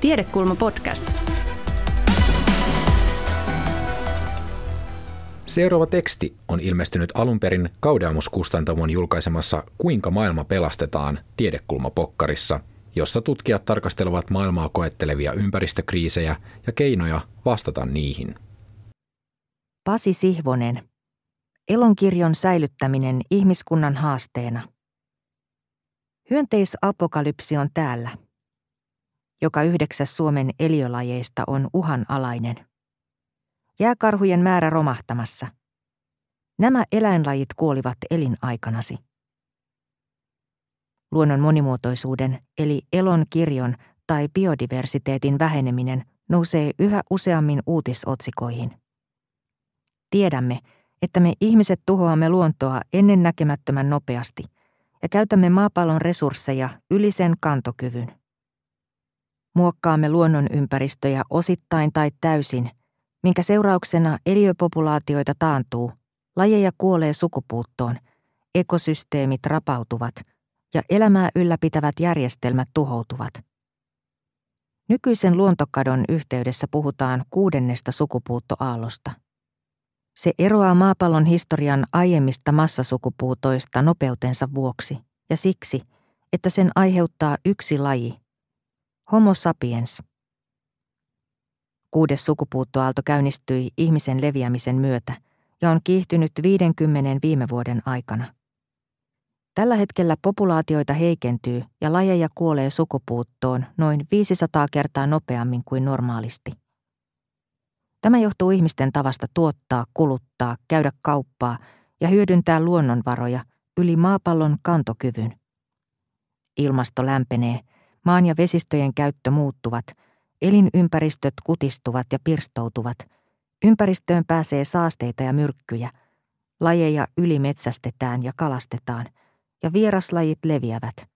Tiedekulma podcast. Seuraava teksti on ilmestynyt alun perin Kaudeamus-kustantamon julkaisemassa Kuinka maailma pelastetaan tiedekulmapokkarissa, jossa tutkijat tarkastelevat maailmaa koettelevia ympäristökriisejä ja keinoja vastata niihin. Pasi Sihvonen. Elonkirjon säilyttäminen ihmiskunnan haasteena. Hyönteisapokalypsi on täällä. Joka yhdeksäs Suomen eliölajeista on uhanalainen. Jääkarhujen määrä romahtamassa. Nämä eläinlajit kuolivat elinaikanasi. Luonnon monimuotoisuuden eli elon kirjon tai biodiversiteetin väheneminen nousee yhä useammin uutisotsikoihin. Tiedämme, että me ihmiset tuhoamme luontoa ennen näkemättömän nopeasti ja käytämme maapallon resursseja yli sen kantokyvyn. Muokkaamme luonnonympäristöjä osittain tai täysin, minkä seurauksena eliöpopulaatioita taantuu, lajeja kuolee sukupuuttoon, ekosysteemit rapautuvat ja elämää ylläpitävät järjestelmät tuhoutuvat. Nykyisen luontokadon yhteydessä puhutaan kuudennesta sukupuuttoaallosta. Se eroaa maapallon historian aiemmista massasukupuutoista nopeutensa vuoksi ja siksi, että sen aiheuttaa yksi laji, Homo sapiens. Kuudes sukupuuttoaalto käynnistyi ihmisen leviämisen myötä ja on kiihtynyt 50 viime vuoden aikana. Tällä hetkellä populaatioita heikentyy ja lajeja kuolee sukupuuttoon noin 500 kertaa nopeammin kuin normaalisti. Tämä johtuu ihmisten tavasta tuottaa, kuluttaa, käydä kauppaa ja hyödyntää luonnonvaroja yli maapallon kantokyvyn. Ilmasto lämpenee, maan ja vesistöjen käyttö muuttuvat, elinympäristöt kutistuvat ja pirstoutuvat, ympäristöön pääsee saasteita ja myrkkyjä, lajeja ylimetsästetään ja kalastetaan, ja vieraslajit leviävät –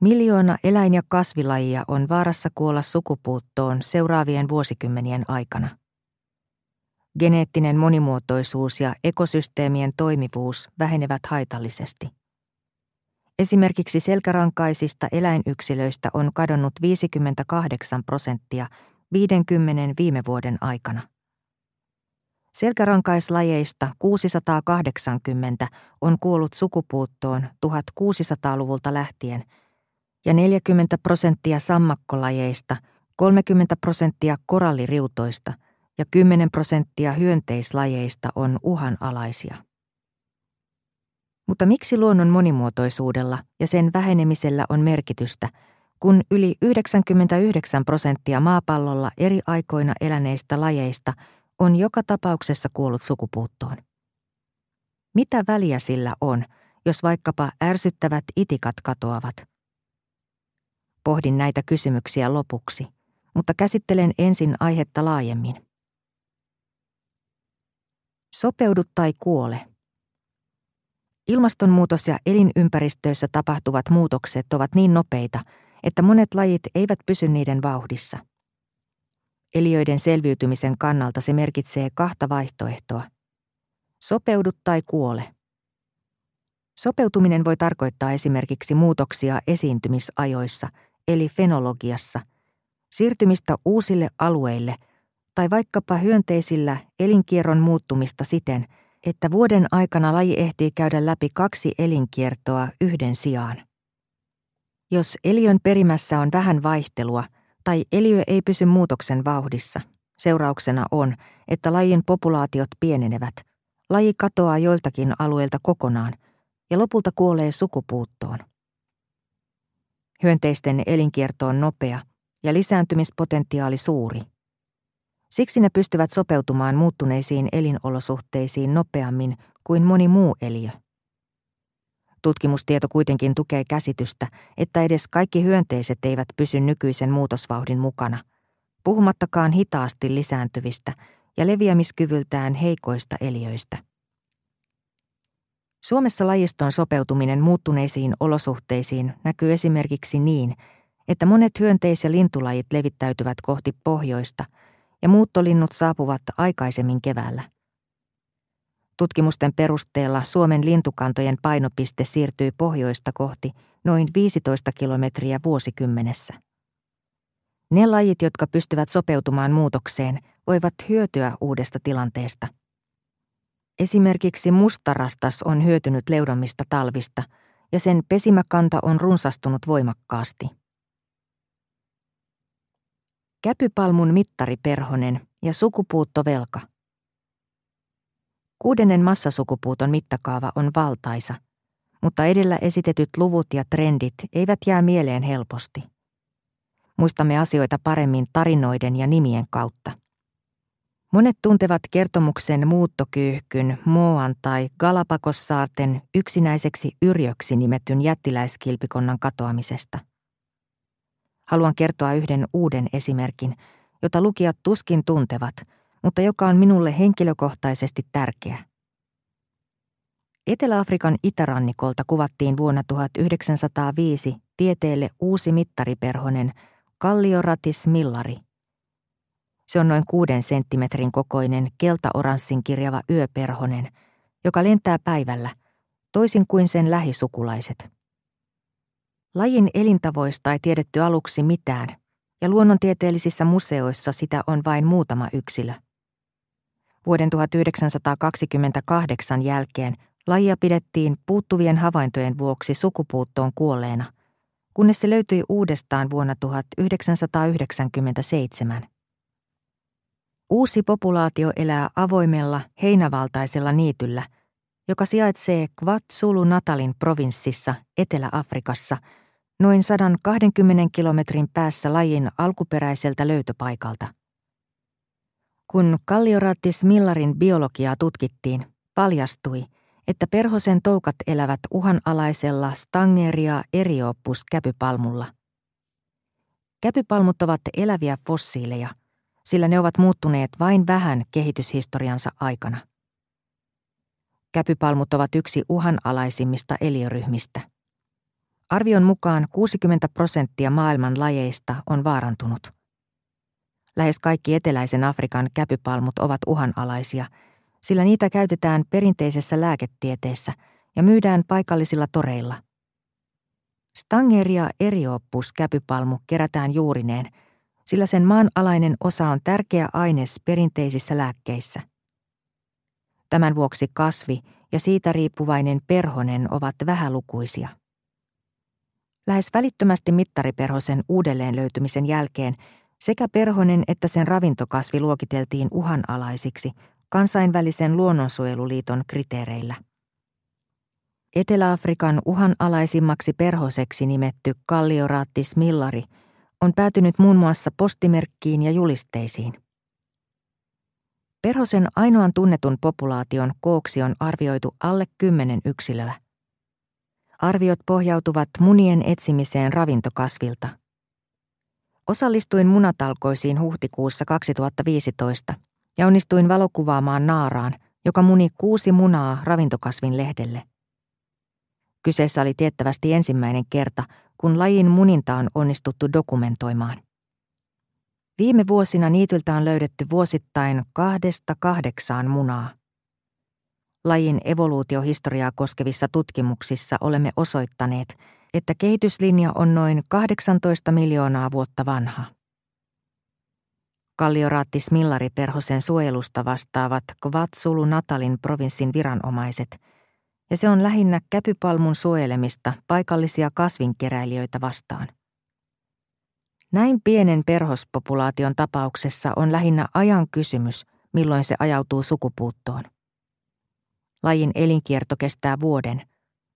Miljoona eläin- ja kasvilajia on vaarassa kuolla sukupuuttoon seuraavien vuosikymmenien aikana. Geneettinen monimuotoisuus ja ekosysteemien toimivuus vähenevät haitallisesti. Esimerkiksi selkärankaisista eläinyksilöistä on kadonnut 58 prosenttia 50 viime vuoden aikana. Selkärankaislajeista 680 on kuollut sukupuuttoon 1600-luvulta lähtien – ja 40 prosenttia sammakkolajeista, 30 prosenttia koralliriutoista ja 10 prosenttia hyönteislajeista on uhanalaisia. Mutta miksi luonnon monimuotoisuudella ja sen vähenemisellä on merkitystä, kun yli 99 prosenttia maapallolla eri aikoina eläneistä lajeista on joka tapauksessa kuollut sukupuuttoon? Mitä väliä sillä on, jos vaikkapa ärsyttävät itikat katoavat – Pohdin näitä kysymyksiä lopuksi, mutta käsittelen ensin aihetta laajemmin. Sopeudu tai kuole. Ilmastonmuutos ja elinympäristöissä tapahtuvat muutokset ovat niin nopeita, että monet lajit eivät pysy niiden vauhdissa. Eliöiden selviytymisen kannalta se merkitsee kahta vaihtoehtoa. Sopeudu tai kuole. Sopeutuminen voi tarkoittaa esimerkiksi muutoksia esiintymisajoissa – eli fenologiassa, siirtymistä uusille alueille tai vaikkapa hyönteisillä elinkierron muuttumista siten, että vuoden aikana laji ehtii käydä läpi kaksi elinkiertoa yhden sijaan. Jos eliön perimässä on vähän vaihtelua tai eliö ei pysy muutoksen vauhdissa, seurauksena on, että lajin populaatiot pienenevät, laji katoaa joiltakin alueilta kokonaan ja lopulta kuolee sukupuuttoon. Hyönteisten elinkierto on nopea ja lisääntymispotentiaali suuri. Siksi ne pystyvät sopeutumaan muuttuneisiin elinolosuhteisiin nopeammin kuin moni muu eliö. Tutkimustieto kuitenkin tukee käsitystä, että edes kaikki hyönteiset eivät pysy nykyisen muutosvauhdin mukana, puhumattakaan hitaasti lisääntyvistä ja leviämiskyvyltään heikoista eliöistä. Suomessa lajiston sopeutuminen muuttuneisiin olosuhteisiin näkyy esimerkiksi niin, että monet hyönteis- ja lintulajit levittäytyvät kohti pohjoista ja muuttolinnut saapuvat aikaisemmin keväällä. Tutkimusten perusteella Suomen lintukantojen painopiste siirtyy pohjoista kohti noin 15 kilometriä vuosikymmenessä. Ne lajit, jotka pystyvät sopeutumaan muutokseen, voivat hyötyä uudesta tilanteesta. Esimerkiksi mustarastas on hyötynyt leudomista talvista ja sen pesimäkanta on runsastunut voimakkaasti. Käpypalmun mittariperhonen ja sukupuuttovelka. Kuudennen massasukupuuton mittakaava on valtaisa, mutta edellä esitetyt luvut ja trendit eivät jää mieleen helposti. Muistamme asioita paremmin tarinoiden ja nimien kautta. Monet tuntevat kertomuksen muuttokyyhkyn, Moan tai Galapagossaarten yksinäiseksi yrjöksi nimetyn jättiläiskilpikonnan katoamisesta. Haluan kertoa yhden uuden esimerkin, jota lukijat tuskin tuntevat, mutta joka on minulle henkilökohtaisesti tärkeä. Etelä-Afrikan itärannikolta kuvattiin vuonna 1905 tieteelle uusi mittariperhonen Kallioratis millari. Se on noin kuuden senttimetrin kokoinen keltaoranssin kirjava yöperhonen, joka lentää päivällä, toisin kuin sen lähisukulaiset. Lajin elintavoista ei tiedetty aluksi mitään, ja luonnontieteellisissä museoissa sitä on vain muutama yksilö. Vuoden 1928 jälkeen lajia pidettiin puuttuvien havaintojen vuoksi sukupuuttoon kuolleena, kunnes se löytyi uudestaan vuonna 1997. Uusi populaatio elää avoimella, heinävaltaisella niityllä, joka sijaitsee KwaZulu-Natalin provinssissa Etelä-Afrikassa – noin 120 kilometrin päässä lajin alkuperäiseltä löytöpaikalta. Kun Kallioraattis Millarin biologiaa tutkittiin, paljastui, että perhosen toukat elävät uhanalaisella Stangeria eriopus käpypalmulla. Käpypalmut ovat eläviä fossiileja, sillä ne ovat muuttuneet vain vähän kehityshistoriansa aikana. Käpypalmut ovat yksi uhanalaisimmista eliöryhmistä. Arvion mukaan 60 prosenttia maailman lajeista on vaarantunut. Lähes kaikki eteläisen Afrikan käpypalmut ovat uhanalaisia, sillä niitä käytetään perinteisessä lääketieteessä ja myydään paikallisilla toreilla. Stangeria erioppus käpypalmu kerätään juurineen, sillä sen maanalainen osa on tärkeä aines perinteisissä lääkkeissä. Tämän vuoksi kasvi ja siitä riippuvainen perhonen ovat vähälukuisia. Lähes välittömästi mittariperhosen uudelleen löytymisen jälkeen sekä perhonen että sen ravintokasvi luokiteltiin uhanalaisiksi kansainvälisen luonnonsuojeluliiton kriteereillä. Etelä-Afrikan uhanalaisimmaksi perhoseksi nimetty Kallioraattis millari on päätynyt muun muassa postimerkkiin ja julisteisiin. Perhosen ainoan tunnetun populaation kooksi on arvioitu alle kymmenen yksilöä. Arviot pohjautuvat munien etsimiseen ravintokasvilta. Osallistuin munatalkoisiin huhtikuussa 2015 ja onnistuin valokuvaamaan naaraan, joka muni kuusi munaa ravintokasvin lehdelle. Kyseessä oli tiettävästi ensimmäinen kerta, kun lajin muninta on onnistuttu dokumentoimaan. Viime vuosina niityltä on löydetty vuosittain kahdesta kahdeksaan munaa. Lajin evoluutiohistoriaa koskevissa tutkimuksissa olemme osoittaneet, että kehityslinja on noin 18 miljoonaa vuotta vanha. Kallioraattis Millari-perhosen suojelusta vastaavat Kvatsulu Natalin provinssin viranomaiset, ja se on lähinnä käpypalmun suojelemista paikallisia kasvinkeräilijöitä vastaan. Näin pienen perhospopulaation tapauksessa on lähinnä ajan kysymys, milloin se ajautuu sukupuuttoon. Lajin elinkierto kestää vuoden,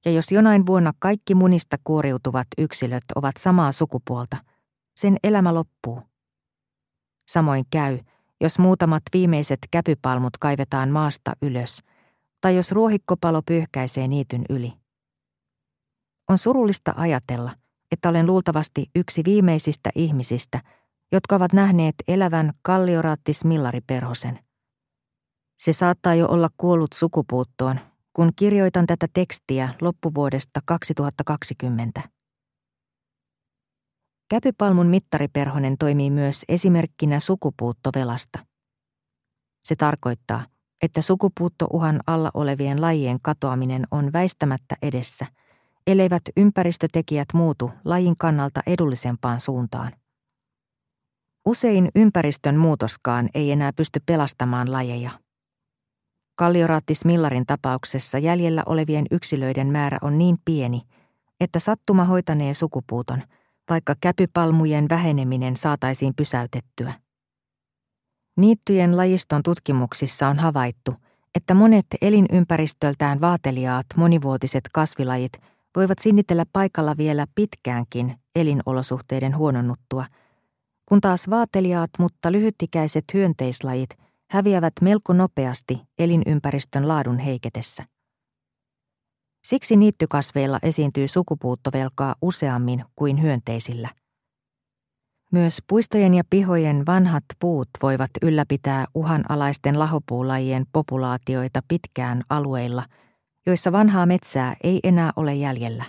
ja jos jonain vuonna kaikki munista kuoriutuvat yksilöt ovat samaa sukupuolta, sen elämä loppuu. Samoin käy, jos muutamat viimeiset käpypalmut kaivetaan maasta ylös, tai jos ruohikkopalo pyyhkäisee niityn yli. On surullista ajatella, että olen luultavasti yksi viimeisistä ihmisistä, jotka ovat nähneet elävän kallioraattis millariperhosen – se saattaa jo olla kuollut sukupuuttoon, kun kirjoitan tätä tekstiä loppuvuodesta 2020. Käpypalmun mittariperhonen toimii myös esimerkkinä sukupuuttovelasta. Se tarkoittaa, että sukupuuttouhan alla olevien lajien katoaminen on väistämättä edessä, elleivät ympäristötekijät muutu lajin kannalta edullisempaan suuntaan. Usein ympäristön muutoskaan ei enää pysty pelastamaan lajeja. Kallioraattis Millarin tapauksessa jäljellä olevien yksilöiden määrä on niin pieni, että sattuma hoitanee sukupuuton, vaikka käpypalmujen väheneminen saataisiin pysäytettyä. Niittyjen lajiston tutkimuksissa on havaittu, että monet elinympäristöltään vaateliaat monivuotiset kasvilajit voivat sinnitellä paikalla vielä pitkäänkin elinolosuhteiden huononnuttua, kun taas vaateliaat mutta lyhytikäiset hyönteislajit häviävät melko nopeasti elinympäristön laadun heiketessä. Siksi niittykasveilla esiintyy sukupuuttovelkaa useammin kuin hyönteisillä. Myös puistojen ja pihojen vanhat puut voivat ylläpitää uhanalaisten lahopuulajien populaatioita pitkään alueilla, joissa vanhaa metsää ei enää ole jäljellä.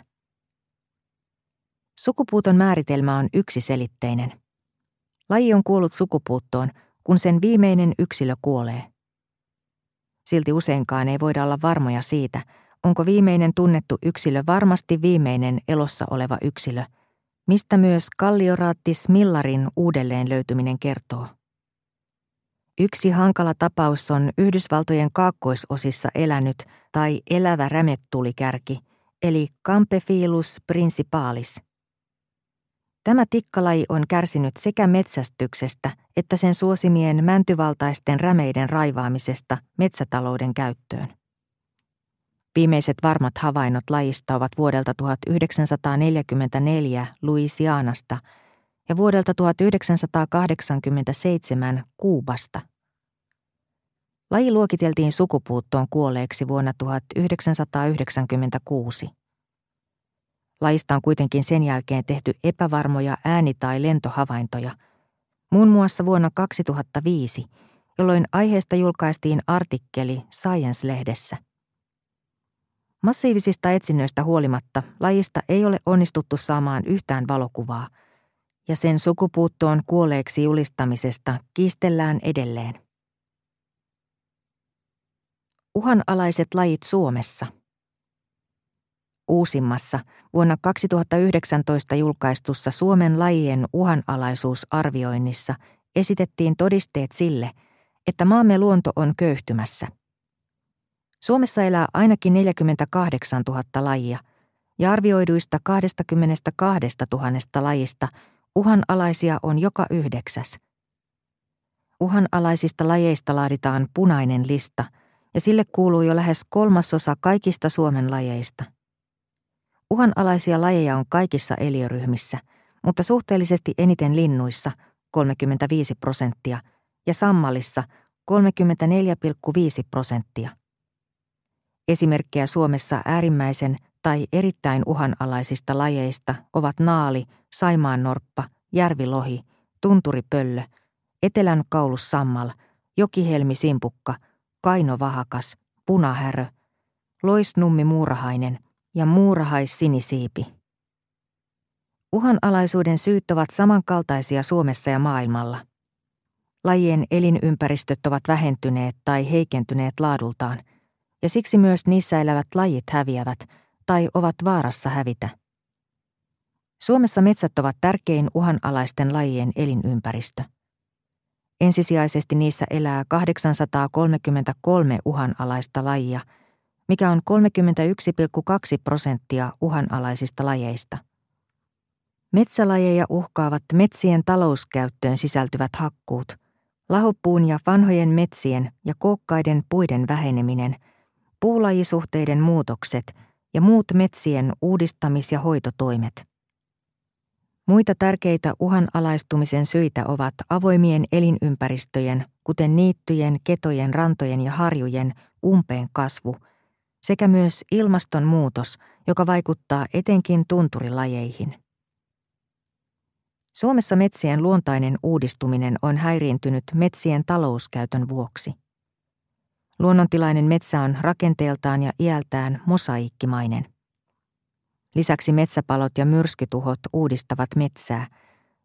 Sukupuuton määritelmä on yksiselitteinen. Laji on kuollut sukupuuttoon, kun sen viimeinen yksilö kuolee. Silti useinkaan ei voida olla varmoja siitä, onko viimeinen tunnettu yksilö varmasti viimeinen elossa oleva yksilö, mistä myös Kallioraattis Millarin uudelleen löytyminen kertoo. Yksi hankala tapaus on Yhdysvaltojen kaakkoisosissa elänyt tai elävä rämettulikärki, eli Campefilus principalis – Tämä tikkalaji on kärsinyt sekä metsästyksestä että sen suosimien mäntyvaltaisten rämeiden raivaamisesta metsätalouden käyttöön. Viimeiset varmat havainnot lajista ovat vuodelta 1944 Louisianasta ja vuodelta 1987 Kuubasta. Laji luokiteltiin sukupuuttoon kuolleeksi vuonna 1996. Laista on kuitenkin sen jälkeen tehty epävarmoja ääni- tai lentohavaintoja, muun muassa vuonna 2005, jolloin aiheesta julkaistiin artikkeli Science-lehdessä. Massiivisista etsinnöistä huolimatta lajista ei ole onnistuttu saamaan yhtään valokuvaa, ja sen sukupuuttoon kuolleeksi julistamisesta kiistellään edelleen. Uhanalaiset lajit Suomessa – Uusimmassa vuonna 2019 julkaistussa Suomen lajien uhanalaisuusarvioinnissa esitettiin todisteet sille, että maamme luonto on köyhtymässä. Suomessa elää ainakin 48 000 lajia ja arvioiduista 22 000 lajista uhanalaisia on joka yhdeksäs. Uhanalaisista lajeista laaditaan punainen lista ja sille kuuluu jo lähes kolmasosa kaikista Suomen lajeista. Uhanalaisia lajeja on kaikissa eliöryhmissä, mutta suhteellisesti eniten linnuissa 35 prosenttia ja sammalissa 34,5 prosenttia. Esimerkkejä Suomessa äärimmäisen tai erittäin uhanalaisista lajeista ovat naali, saimaannorppa, järvilohi, tunturipöllö, etelän kaulussammal, jokihelmi simpukka, kainovahakas, punahärö, loisnummi muurahainen – ja muurahais-sinisiipi. Uhanalaisuuden syyt ovat samankaltaisia Suomessa ja maailmalla. Lajien elinympäristöt ovat vähentyneet tai heikentyneet laadultaan, ja siksi myös niissä elävät lajit häviävät tai ovat vaarassa hävitä. Suomessa metsät ovat tärkein uhanalaisten lajien elinympäristö. Ensisijaisesti niissä elää 833 uhanalaista lajia – mikä on 31,2 prosenttia uhanalaisista lajeista. Metsälajeja uhkaavat metsien talouskäyttöön sisältyvät hakkuut, lahopuun ja vanhojen metsien ja kookkaiden puiden väheneminen, puulajisuhteiden muutokset ja muut metsien uudistamis- ja hoitotoimet. Muita tärkeitä uhanalaistumisen syitä ovat avoimien elinympäristöjen, kuten niittyjen, ketojen, rantojen ja harjujen, umpeen kasvu – sekä myös ilmastonmuutos, joka vaikuttaa etenkin tunturilajeihin. Suomessa metsien luontainen uudistuminen on häiriintynyt metsien talouskäytön vuoksi. Luonnontilainen metsä on rakenteeltaan ja iältään mosaikkimainen. Lisäksi metsäpalot ja myrskytuhot uudistavat metsää,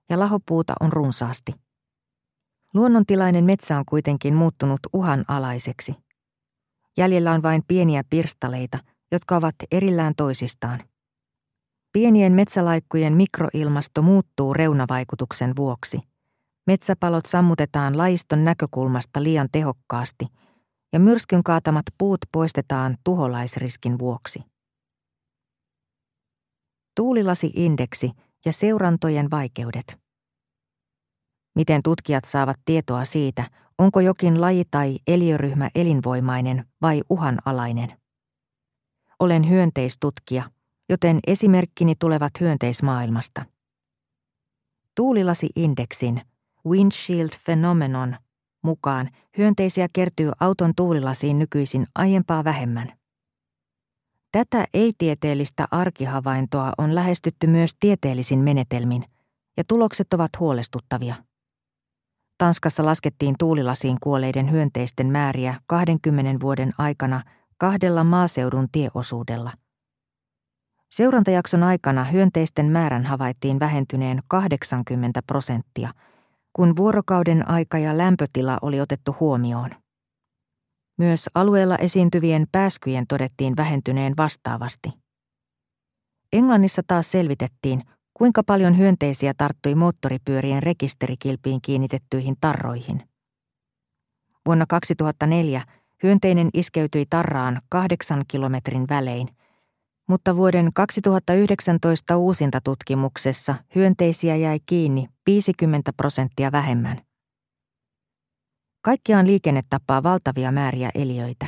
ja lahopuuta on runsaasti. Luonnontilainen metsä on kuitenkin muuttunut uhanalaiseksi – Jäljellä on vain pieniä pirstaleita, jotka ovat erillään toisistaan. Pienien metsälaikkujen mikroilmasto muuttuu reunavaikutuksen vuoksi. Metsäpalot sammutetaan laiston näkökulmasta liian tehokkaasti ja myrskyn kaatamat puut poistetaan tuholaisriskin vuoksi. Tuulilasi-indeksi ja seurantojen vaikeudet. Miten tutkijat saavat tietoa siitä, onko jokin laji tai eliöryhmä elinvoimainen vai uhanalainen? Olen hyönteistutkija, joten esimerkkini tulevat hyönteismaailmasta. Tuulilasi-indeksin windshield phenomenon mukaan hyönteisiä kertyy auton tuulilasiin nykyisin aiempaa vähemmän. Tätä ei-tieteellistä arkihavaintoa on lähestytty myös tieteellisin menetelmin, ja tulokset ovat huolestuttavia. Tanskassa laskettiin tuulilasiin kuolleiden hyönteisten määriä 20 vuoden aikana kahdella maaseudun tieosuudella. Seurantajakson aikana hyönteisten määrän havaittiin vähentyneen 80 prosenttia, kun vuorokauden aika ja lämpötila oli otettu huomioon. Myös alueella esiintyvien pääskyjen todettiin vähentyneen vastaavasti. Englannissa taas selvitettiin, kuinka paljon hyönteisiä tarttui moottoripyörien rekisterikilpiin kiinnitettyihin tarroihin. Vuonna 2004 hyönteinen iskeytyi tarraan kahdeksan kilometrin välein, mutta vuoden 2019 uusintatutkimuksessa hyönteisiä jäi kiinni 50 prosenttia vähemmän. Kaikkiaan liikenne tappaa valtavia määriä eliöitä.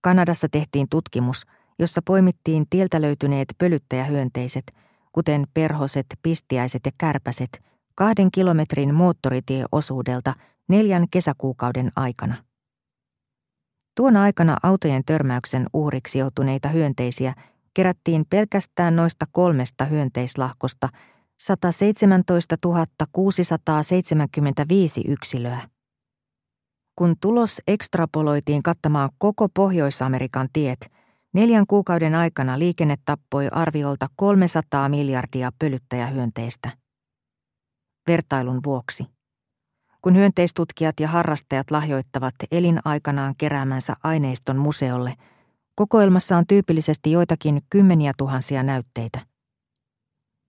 Kanadassa tehtiin tutkimus, jossa poimittiin tieltä löytyneet pölyttäjähyönteiset, kuten perhoset, pistiäiset ja kärpäset, kahden kilometrin moottoritieosuudelta neljän kesäkuukauden aikana. Tuona aikana autojen törmäyksen uhriksi joutuneita hyönteisiä kerättiin pelkästään noista kolmesta hyönteislahkosta 117 675 yksilöä. Kun tulos ekstrapoloitiin kattamaan koko Pohjois-Amerikan tiet, neljän kuukauden aikana liikenne tappoi arviolta 300 miljardia pölyttäjähyönteistä. Vertailun vuoksi. Kun hyönteistutkijat ja harrastajat lahjoittavat elinaikanaan keräämänsä aineiston museolle, kokoelmassa on tyypillisesti joitakin kymmeniä tuhansia näytteitä.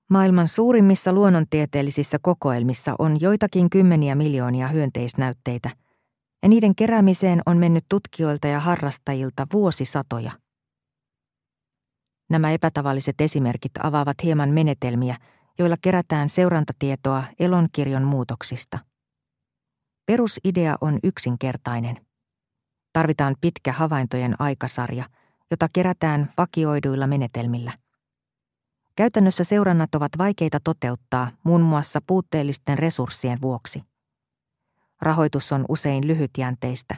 Maailman suurimmissa luonnontieteellisissä kokoelmissa on joitakin kymmeniä miljoonia hyönteisnäytteitä – ja niiden keräämiseen on mennyt tutkijoilta ja harrastajilta vuosisatoja. Nämä epätavalliset esimerkit avaavat hieman menetelmiä, joilla kerätään seurantatietoa elonkirjon muutoksista. Perusidea on yksinkertainen. Tarvitaan pitkä havaintojen aikasarja, jota kerätään vakioiduilla menetelmillä. Käytännössä seurannat ovat vaikeita toteuttaa muun muassa puutteellisten resurssien vuoksi. Rahoitus on usein lyhytjänteistä,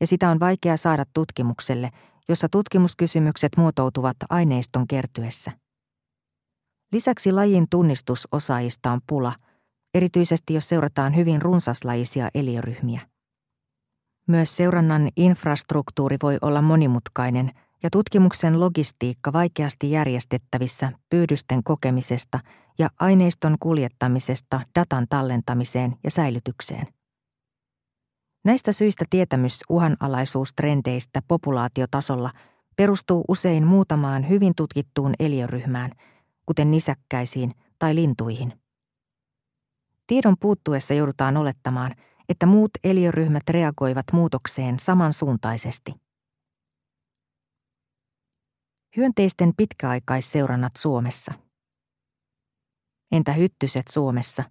ja sitä on vaikea saada tutkimukselle, jossa tutkimuskysymykset muotoutuvat aineiston kertyessä. Lisäksi lajin tunnistusosaajista on pula, erityisesti jos seurataan hyvin runsaslaisia eliöryhmiä. Myös seurannan infrastruktuuri voi olla monimutkainen ja tutkimuksen logistiikka vaikeasti järjestettävissä pyydysten kokemisesta ja aineiston kuljettamisesta datan tallentamiseen ja säilytykseen. Näistä syistä tietämys uhanalaisuustrendeistä populaatiotasolla perustuu usein muutamaan hyvin tutkittuun eliöryhmään, kuten nisäkkäisiin tai lintuihin. Tiedon puuttuessa joudutaan olettamaan, että muut eliöryhmät reagoivat muutokseen samansuuntaisesti. Hyönteisten pitkäaikaisseurannat Suomessa. Entä hyttyset Suomessa?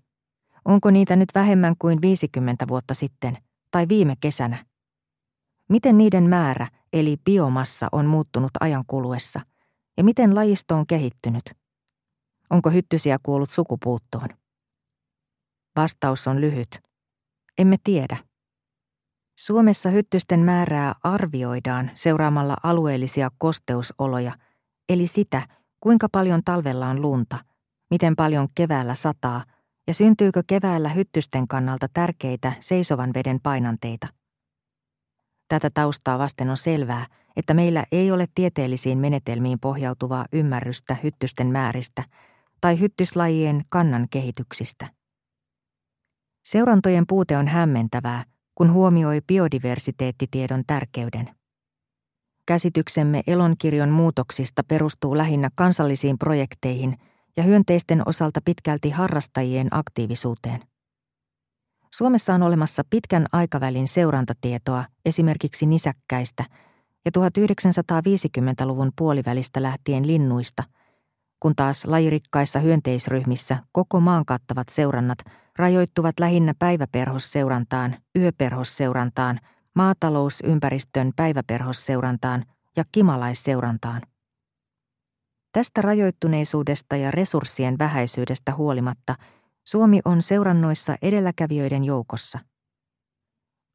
Onko niitä nyt vähemmän kuin 50 vuotta sitten – tai viime kesänä. Miten niiden määrä, eli biomassa, on muuttunut ajan kuluessa, ja miten lajisto on kehittynyt? Onko hyttysiä kuollut sukupuuttoon? Vastaus on lyhyt. Emme tiedä. Suomessa hyttysten määrää arvioidaan seuraamalla alueellisia kosteusoloja, eli sitä, kuinka paljon talvella on lunta, miten paljon keväällä sataa ja syntyykö keväällä hyttysten kannalta tärkeitä seisovan veden painanteita. Tätä taustaa vasten on selvää, että meillä ei ole tieteellisiin menetelmiin pohjautuvaa ymmärrystä hyttysten määristä tai hyttyslajien kannan kehityksistä. Seurantojen puute on hämmentävää, kun huomioi biodiversiteettitiedon tärkeyden. Käsityksemme elonkirjon muutoksista perustuu lähinnä kansallisiin projekteihin – ja hyönteisten osalta pitkälti harrastajien aktiivisuuteen. Suomessa on olemassa pitkän aikavälin seurantatietoa esimerkiksi nisäkkäistä ja 1950-luvun puolivälistä lähtien linnuista, kun taas lajirikkaissa hyönteisryhmissä koko maan kattavat seurannat rajoittuvat lähinnä päiväperhosseurantaan, yöperhosseurantaan, maatalousympäristön päiväperhosseurantaan ja kimalaisseurantaan. Tästä rajoittuneisuudesta ja resurssien vähäisyydestä huolimatta Suomi on seurannoissa edelläkävijöiden joukossa.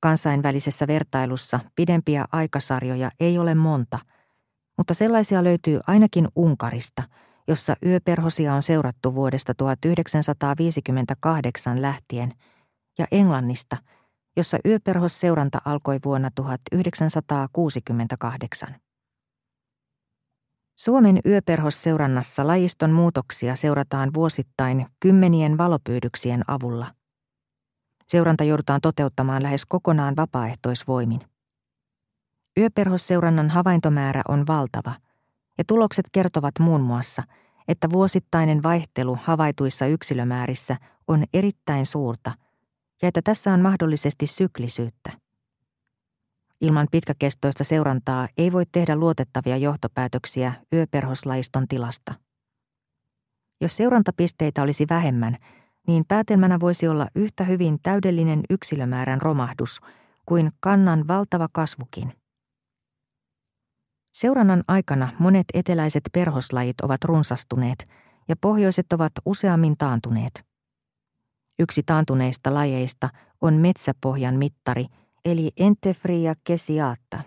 Kansainvälisessä vertailussa pidempiä aikasarjoja ei ole monta, mutta sellaisia löytyy ainakin Unkarista, jossa yöperhosia on seurattu vuodesta 1958 lähtien, ja Englannista, jossa yöperhosseuranta alkoi vuonna 1968. Suomen yöperhosseurannassa lajiston muutoksia seurataan vuosittain kymmenien valopyydyksien avulla. Seuranta joudutaan toteuttamaan lähes kokonaan vapaaehtoisvoimin. Yöperhosseurannan havaintomäärä on valtava, ja tulokset kertovat muun muassa, että vuosittainen vaihtelu havaituissa yksilömäärissä on erittäin suurta ja että tässä on mahdollisesti syklisyyttä. Ilman pitkäkestoista seurantaa ei voi tehdä luotettavia johtopäätöksiä yöperhoslaiston tilasta. Jos seurantapisteitä olisi vähemmän, niin päätelmänä voisi olla yhtä hyvin täydellinen yksilömäärän romahdus kuin kannan valtava kasvukin. Seurannan aikana monet eteläiset perhoslajit ovat runsastuneet ja pohjoiset ovat useammin taantuneet. Yksi taantuneista lajeista on metsäpohjan mittari – eli Entefria kesiaatta.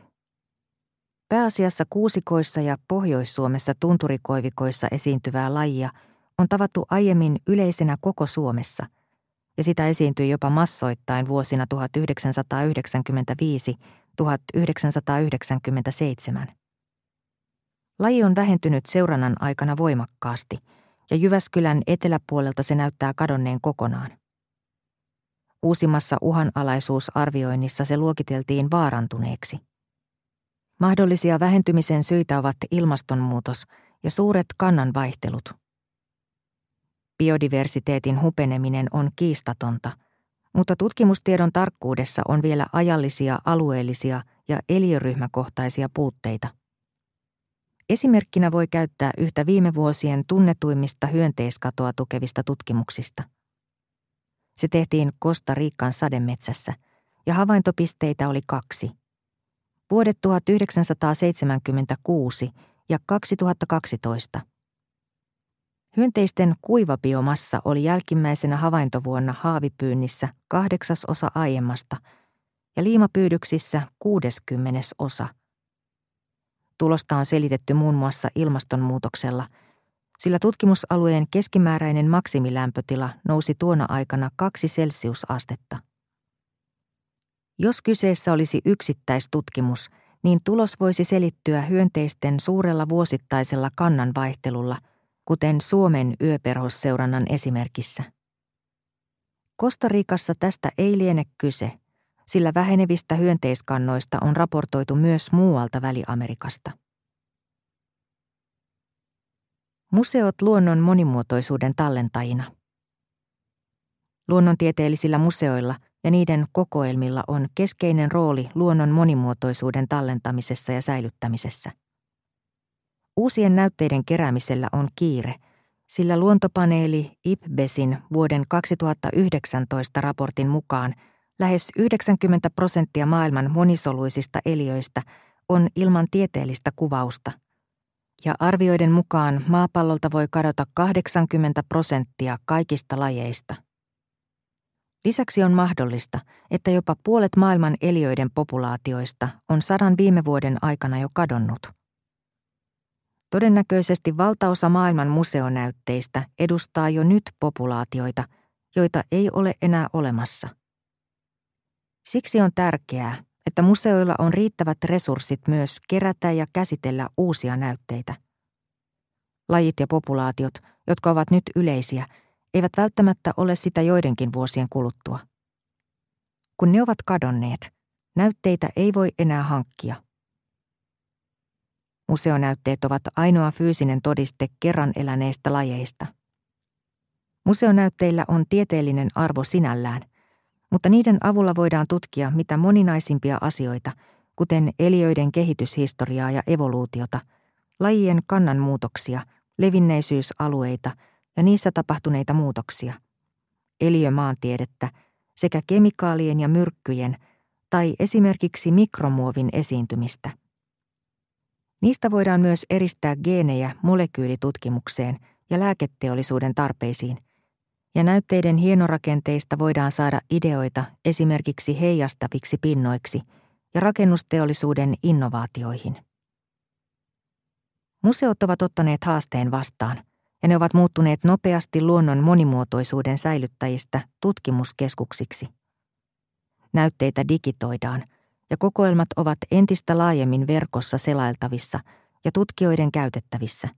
Pääasiassa kuusikoissa ja Pohjois-Suomessa tunturikoivikoissa esiintyvää lajia on tavattu aiemmin yleisenä koko Suomessa, ja sitä esiintyi jopa massoittain vuosina 1995-1997. Laji on vähentynyt seurannan aikana voimakkaasti, ja Jyväskylän eteläpuolelta se näyttää kadonneen kokonaan. Uusimmassa uhanalaisuusarvioinnissa se luokiteltiin vaarantuneeksi. Mahdollisia vähentymisen syitä ovat ilmastonmuutos ja suuret kannanvaihtelut. Biodiversiteetin hupeneminen on kiistatonta, mutta tutkimustiedon tarkkuudessa on vielä ajallisia, alueellisia ja eliöryhmäkohtaisia puutteita. Esimerkkinä voi käyttää yhtä viime vuosien tunnetuimmista hyönteiskatoa tukevista tutkimuksista – se tehtiin Costa Rican sademetsässä ja havaintopisteitä oli kaksi. Vuodet 1976 ja 2012. Hyönteisten kuivabiomassa oli jälkimmäisenä havaintovuonna haavipyynnissä kahdeksasosa aiemmasta ja liimapyydyksissä kuudeskymmenes osa. Tulosta on selitetty muun muassa ilmastonmuutoksella – sillä tutkimusalueen keskimääräinen maksimilämpötila nousi tuona aikana kaksi celsiusastetta. Jos kyseessä olisi yksittäistutkimus, niin tulos voisi selittyä hyönteisten suurella vuosittaisella kannanvaihtelulla, kuten Suomen yöperhosseurannan esimerkissä. Kostarikassa tästä ei liene kyse, sillä vähenevistä hyönteiskannoista on raportoitu myös muualta Väli-Amerikasta. Museot luonnon monimuotoisuuden tallentajina. Luonnontieteellisillä museoilla ja niiden kokoelmilla on keskeinen rooli luonnon monimuotoisuuden tallentamisessa ja säilyttämisessä. Uusien näytteiden keräämisellä on kiire, sillä luontopaneeli IPBESin vuoden 2019 raportin mukaan lähes 90 prosenttia maailman monisoluisista eliöistä on ilman tieteellistä kuvausta – ja arvioiden mukaan maapallolta voi kadota 80 prosenttia kaikista lajeista. Lisäksi on mahdollista, että jopa puolet maailman eliöiden populaatioista on sadan viime vuoden aikana jo kadonnut. Todennäköisesti valtaosa maailman museonäytteistä edustaa jo nyt populaatioita, joita ei ole enää olemassa. Siksi on tärkeää, että museoilla on riittävät resurssit myös kerätä ja käsitellä uusia näytteitä. Lajit ja populaatiot, jotka ovat nyt yleisiä, eivät välttämättä ole sitä joidenkin vuosien kuluttua. Kun ne ovat kadonneet, näytteitä ei voi enää hankkia. Museonäytteet ovat ainoa fyysinen todiste kerran eläneistä lajeista. Museonäytteillä on tieteellinen arvo sinällään, Mutta niiden avulla voidaan tutkia mitä moninaisimpia asioita, kuten eliöiden kehityshistoriaa ja evoluutiota, lajien kannanmuutoksia, levinneisyysalueita ja niissä tapahtuneita muutoksia, eliömaantiedettä sekä kemikaalien ja myrkkyjen tai esimerkiksi mikromuovin esiintymistä – Niistä voidaan myös eristää geenejä molekyylitutkimukseen ja lääketeollisuuden tarpeisiin, ja näytteiden hienorakenteista voidaan saada ideoita esimerkiksi heijastaviksi pinnoiksi ja rakennusteollisuuden innovaatioihin. Museot ovat ottaneet haasteen vastaan, ja ne ovat muuttuneet nopeasti luonnon monimuotoisuuden säilyttäjistä tutkimuskeskuksiksi. Näytteitä digitoidaan – ja kokoelmat ovat entistä laajemmin verkossa selailtavissa ja tutkijoiden käytettävissä.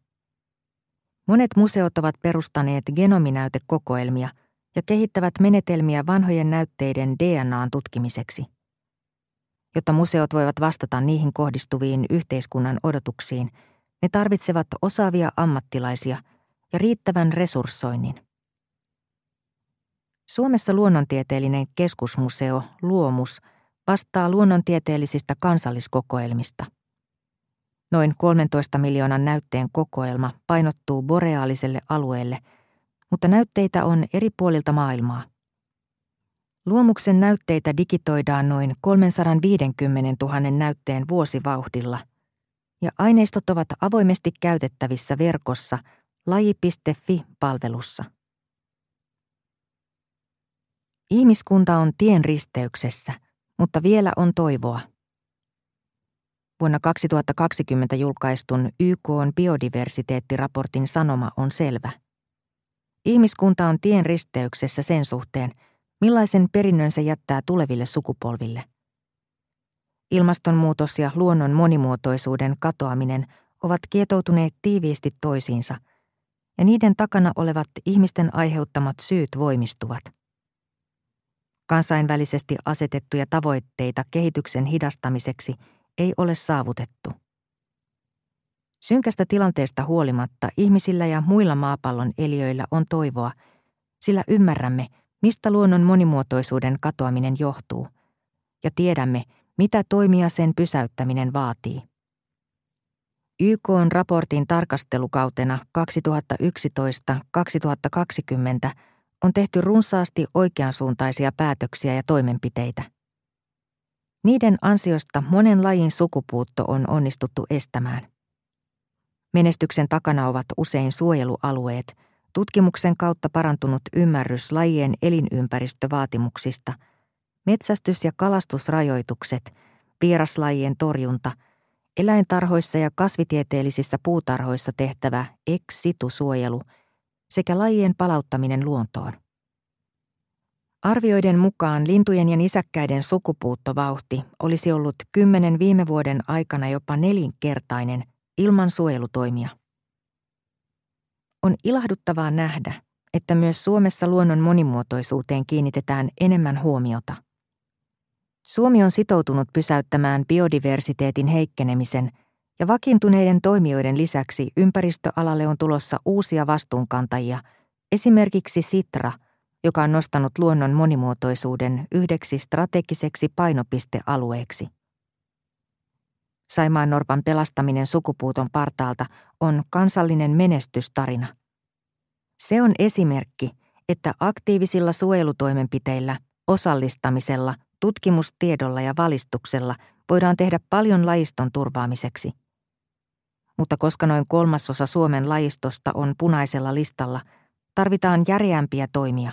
Monet museot ovat perustaneet genominäytekokoelmia ja kehittävät menetelmiä vanhojen näytteiden DNAn tutkimiseksi. Jotta museot voivat vastata niihin kohdistuviin yhteiskunnan odotuksiin, ne tarvitsevat osaavia ammattilaisia ja riittävän resurssoinnin. Suomessa luonnontieteellinen keskusmuseo Luomus – vastaa luonnontieteellisistä kansalliskokoelmista. Noin 13 miljoonan näytteen kokoelma painottuu boreaaliselle alueelle, mutta näytteitä on eri puolilta maailmaa. Luomuksen näytteitä digitoidaan noin 350 000 näytteen vuosivauhdilla, ja aineistot ovat avoimesti käytettävissä verkossa laji.fi-palvelussa. Ihmiskunta on tien risteyksessä – mutta vielä on toivoa. Vuonna 2020 julkaistun YK on biodiversiteettiraportin sanoma on selvä. Ihmiskunta on tien risteyksessä sen suhteen, millaisen perinnön se jättää tuleville sukupolville. Ilmastonmuutos ja luonnon monimuotoisuuden katoaminen ovat kietoutuneet tiiviisti toisiinsa, ja niiden takana olevat ihmisten aiheuttamat syyt voimistuvat. Kansainvälisesti asetettuja tavoitteita kehityksen hidastamiseksi ei ole saavutettu. Synkästä tilanteesta huolimatta ihmisillä ja muilla maapallon eliöillä on toivoa, sillä ymmärrämme, mistä luonnon monimuotoisuuden katoaminen johtuu, ja tiedämme, mitä toimia sen pysäyttäminen vaatii. YK on raportin tarkastelukautena 2011-2020 on tehty runsaasti oikeansuuntaisia päätöksiä ja toimenpiteitä. Niiden ansiosta monen lajin sukupuutto on onnistuttu estämään. Menestyksen takana ovat usein suojelualueet, tutkimuksen kautta parantunut ymmärrys lajien elinympäristövaatimuksista, metsästys- ja kalastusrajoitukset, vieraslajien torjunta, eläintarhoissa ja kasvitieteellisissä puutarhoissa tehtävä ex situ-suojelu – sekä lajien palauttaminen luontoon. Arvioiden mukaan lintujen ja nisäkkäiden sukupuuttovauhti olisi ollut kymmenen viime vuoden aikana jopa nelinkertainen ilman suojelutoimia. On ilahduttavaa nähdä, että myös Suomessa luonnon monimuotoisuuteen kiinnitetään enemmän huomiota. Suomi on sitoutunut pysäyttämään biodiversiteetin heikkenemisen – ja vakiintuneiden toimijoiden lisäksi ympäristöalalle on tulossa uusia vastuunkantajia, esimerkiksi Sitra, joka on nostanut luonnon monimuotoisuuden yhdeksi strategiseksi painopistealueeksi. Saimaan Norpan pelastaminen sukupuuton partaalta on kansallinen menestystarina. Se on esimerkki, että aktiivisilla suojelutoimenpiteillä, osallistamisella, tutkimustiedolla ja valistuksella voidaan tehdä paljon lajiston turvaamiseksi – mutta koska noin kolmasosa Suomen lajistosta on punaisella listalla, tarvitaan järeämpiä toimia.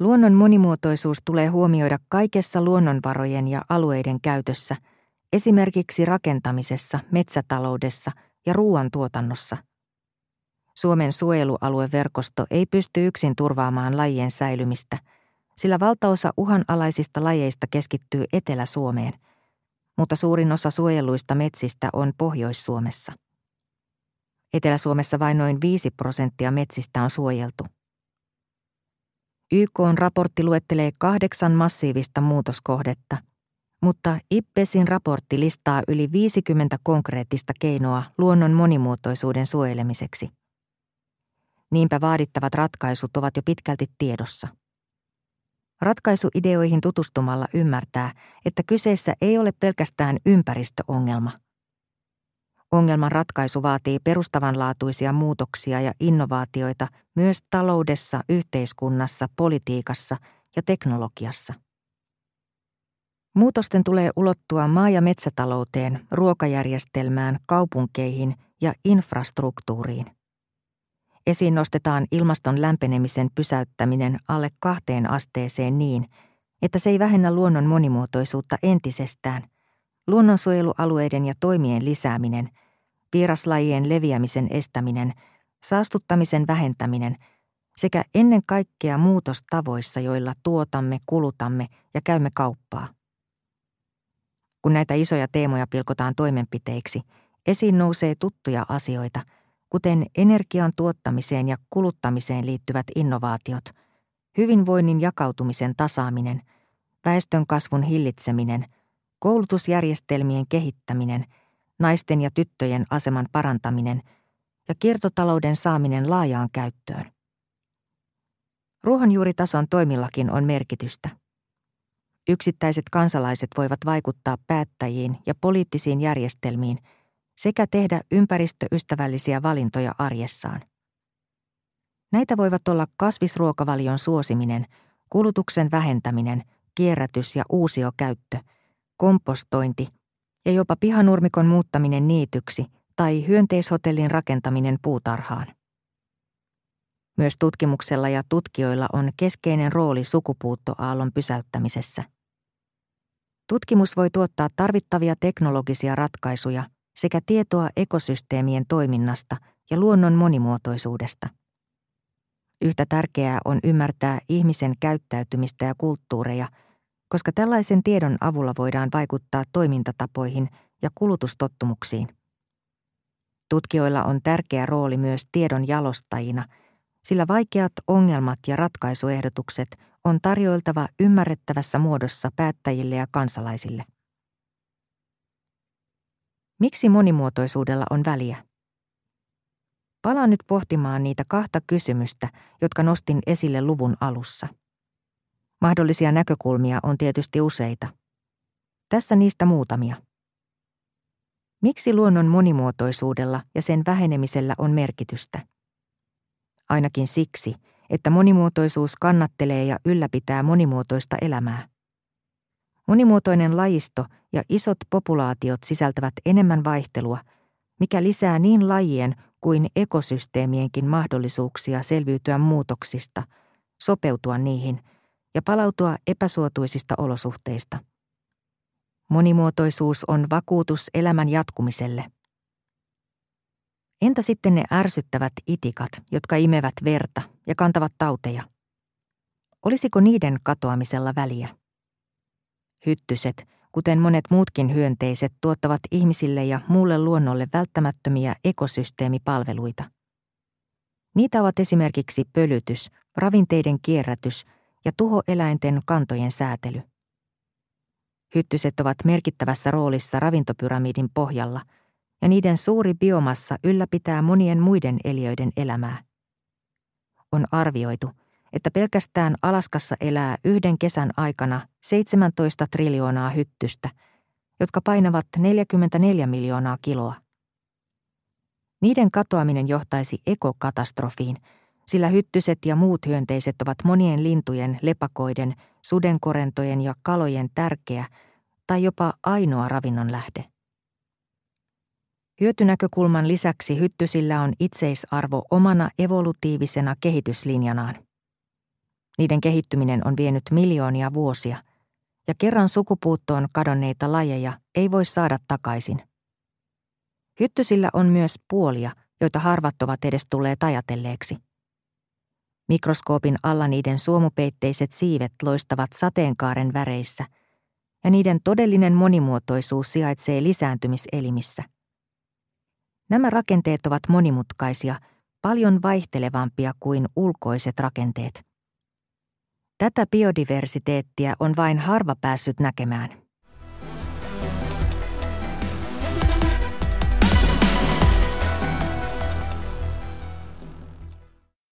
Luonnon monimuotoisuus tulee huomioida kaikessa luonnonvarojen ja alueiden käytössä, esimerkiksi rakentamisessa, metsätaloudessa ja ruoantuotannossa. Suomen suojelualueverkosto ei pysty yksin turvaamaan lajien säilymistä, sillä valtaosa uhanalaisista lajeista keskittyy Etelä-Suomeen – mutta suurin osa suojeluista metsistä on Pohjois-Suomessa. Etelä-Suomessa vain noin 5 prosenttia metsistä on suojeltu. YK on raportti luettelee kahdeksan massiivista muutoskohdetta, mutta IPPESin raportti listaa yli 50 konkreettista keinoa luonnon monimuotoisuuden suojelemiseksi. Niinpä vaadittavat ratkaisut ovat jo pitkälti tiedossa. Ratkaisuideoihin tutustumalla ymmärtää, että kyseessä ei ole pelkästään ympäristöongelma. Ongelman ratkaisu vaatii perustavanlaatuisia muutoksia ja innovaatioita myös taloudessa, yhteiskunnassa, politiikassa ja teknologiassa. Muutosten tulee ulottua maa- ja metsätalouteen, ruokajärjestelmään, kaupunkeihin ja infrastruktuuriin. Esiin nostetaan ilmaston lämpenemisen pysäyttäminen alle kahteen asteeseen niin, että se ei vähennä luonnon monimuotoisuutta entisestään, luonnonsuojelualueiden ja toimien lisääminen, vieraslajien leviämisen estäminen, saastuttamisen vähentäminen sekä ennen kaikkea muutostavoissa, joilla tuotamme, kulutamme ja käymme kauppaa. Kun näitä isoja teemoja pilkotaan toimenpiteiksi, esiin nousee tuttuja asioita – kuten energian tuottamiseen ja kuluttamiseen liittyvät innovaatiot, hyvinvoinnin jakautumisen tasaaminen, väestön kasvun hillitseminen, koulutusjärjestelmien kehittäminen, naisten ja tyttöjen aseman parantaminen ja kiertotalouden saaminen laajaan käyttöön. Ruohonjuuritason toimillakin on merkitystä. Yksittäiset kansalaiset voivat vaikuttaa päättäjiin ja poliittisiin järjestelmiin – sekä tehdä ympäristöystävällisiä valintoja arjessaan. Näitä voivat olla kasvisruokavalion suosiminen, kulutuksen vähentäminen, kierrätys ja uusiokäyttö, kompostointi ja jopa pihanurmikon muuttaminen niityksi tai hyönteishotellin rakentaminen puutarhaan. Myös tutkimuksella ja tutkijoilla on keskeinen rooli sukupuuttoaallon pysäyttämisessä. Tutkimus voi tuottaa tarvittavia teknologisia ratkaisuja sekä tietoa ekosysteemien toiminnasta ja luonnon monimuotoisuudesta. Yhtä tärkeää on ymmärtää ihmisen käyttäytymistä ja kulttuureja, koska tällaisen tiedon avulla voidaan vaikuttaa toimintatapoihin ja kulutustottumuksiin. Tutkijoilla on tärkeä rooli myös tiedon jalostajina, sillä vaikeat ongelmat ja ratkaisuehdotukset on tarjoiltava ymmärrettävässä muodossa päättäjille ja kansalaisille. Miksi monimuotoisuudella on väliä? Palaan nyt pohtimaan niitä kahta kysymystä, jotka nostin esille luvun alussa. Mahdollisia näkökulmia on tietysti useita. Tässä niistä muutamia. Miksi luonnon monimuotoisuudella ja sen vähenemisellä on merkitystä? Ainakin siksi, että monimuotoisuus kannattelee ja ylläpitää monimuotoista elämää. Monimuotoinen lajisto ja isot populaatiot sisältävät enemmän vaihtelua, mikä lisää niin lajien kuin ekosysteemienkin mahdollisuuksia selviytyä muutoksista, sopeutua niihin ja palautua epäsuotuisista olosuhteista. Monimuotoisuus on vakuutus elämän jatkumiselle. Entä sitten ne ärsyttävät itikat, jotka imevät verta ja kantavat tauteja? Olisiko niiden katoamisella väliä? Hyttyset, kuten monet muutkin hyönteiset, tuottavat ihmisille ja muulle luonnolle välttämättömiä ekosysteemipalveluita. Niitä ovat esimerkiksi pölytys, ravinteiden kierrätys ja tuhoeläinten kantojen säätely. Hyttyset ovat merkittävässä roolissa ravintopyramidin pohjalla, ja niiden suuri biomassa ylläpitää monien muiden eliöiden elämää. On arvioitu – että pelkästään Alaskassa elää yhden kesän aikana 17 triljoonaa hyttystä, jotka painavat 44 miljoonaa kiloa. Niiden katoaminen johtaisi ekokatastrofiin, sillä hyttyset ja muut hyönteiset ovat monien lintujen, lepakoiden, sudenkorentojen ja kalojen tärkeä tai jopa ainoa ravinnon lähde. Hyötynäkökulman lisäksi hyttysillä on itseisarvo omana evolutiivisena kehityslinjanaan. Niiden kehittyminen on vienyt miljoonia vuosia, ja kerran sukupuuttoon kadonneita lajeja ei voi saada takaisin. Hyttysillä on myös puolia, joita harvat ovat edes tulleet ajatelleeksi. Mikroskoopin alla niiden suomupeitteiset siivet loistavat sateenkaaren väreissä, ja niiden todellinen monimuotoisuus sijaitsee lisääntymiselimissä. Nämä rakenteet ovat monimutkaisia, paljon vaihtelevampia kuin ulkoiset rakenteet. Tätä biodiversiteettiä on vain harva päässyt näkemään.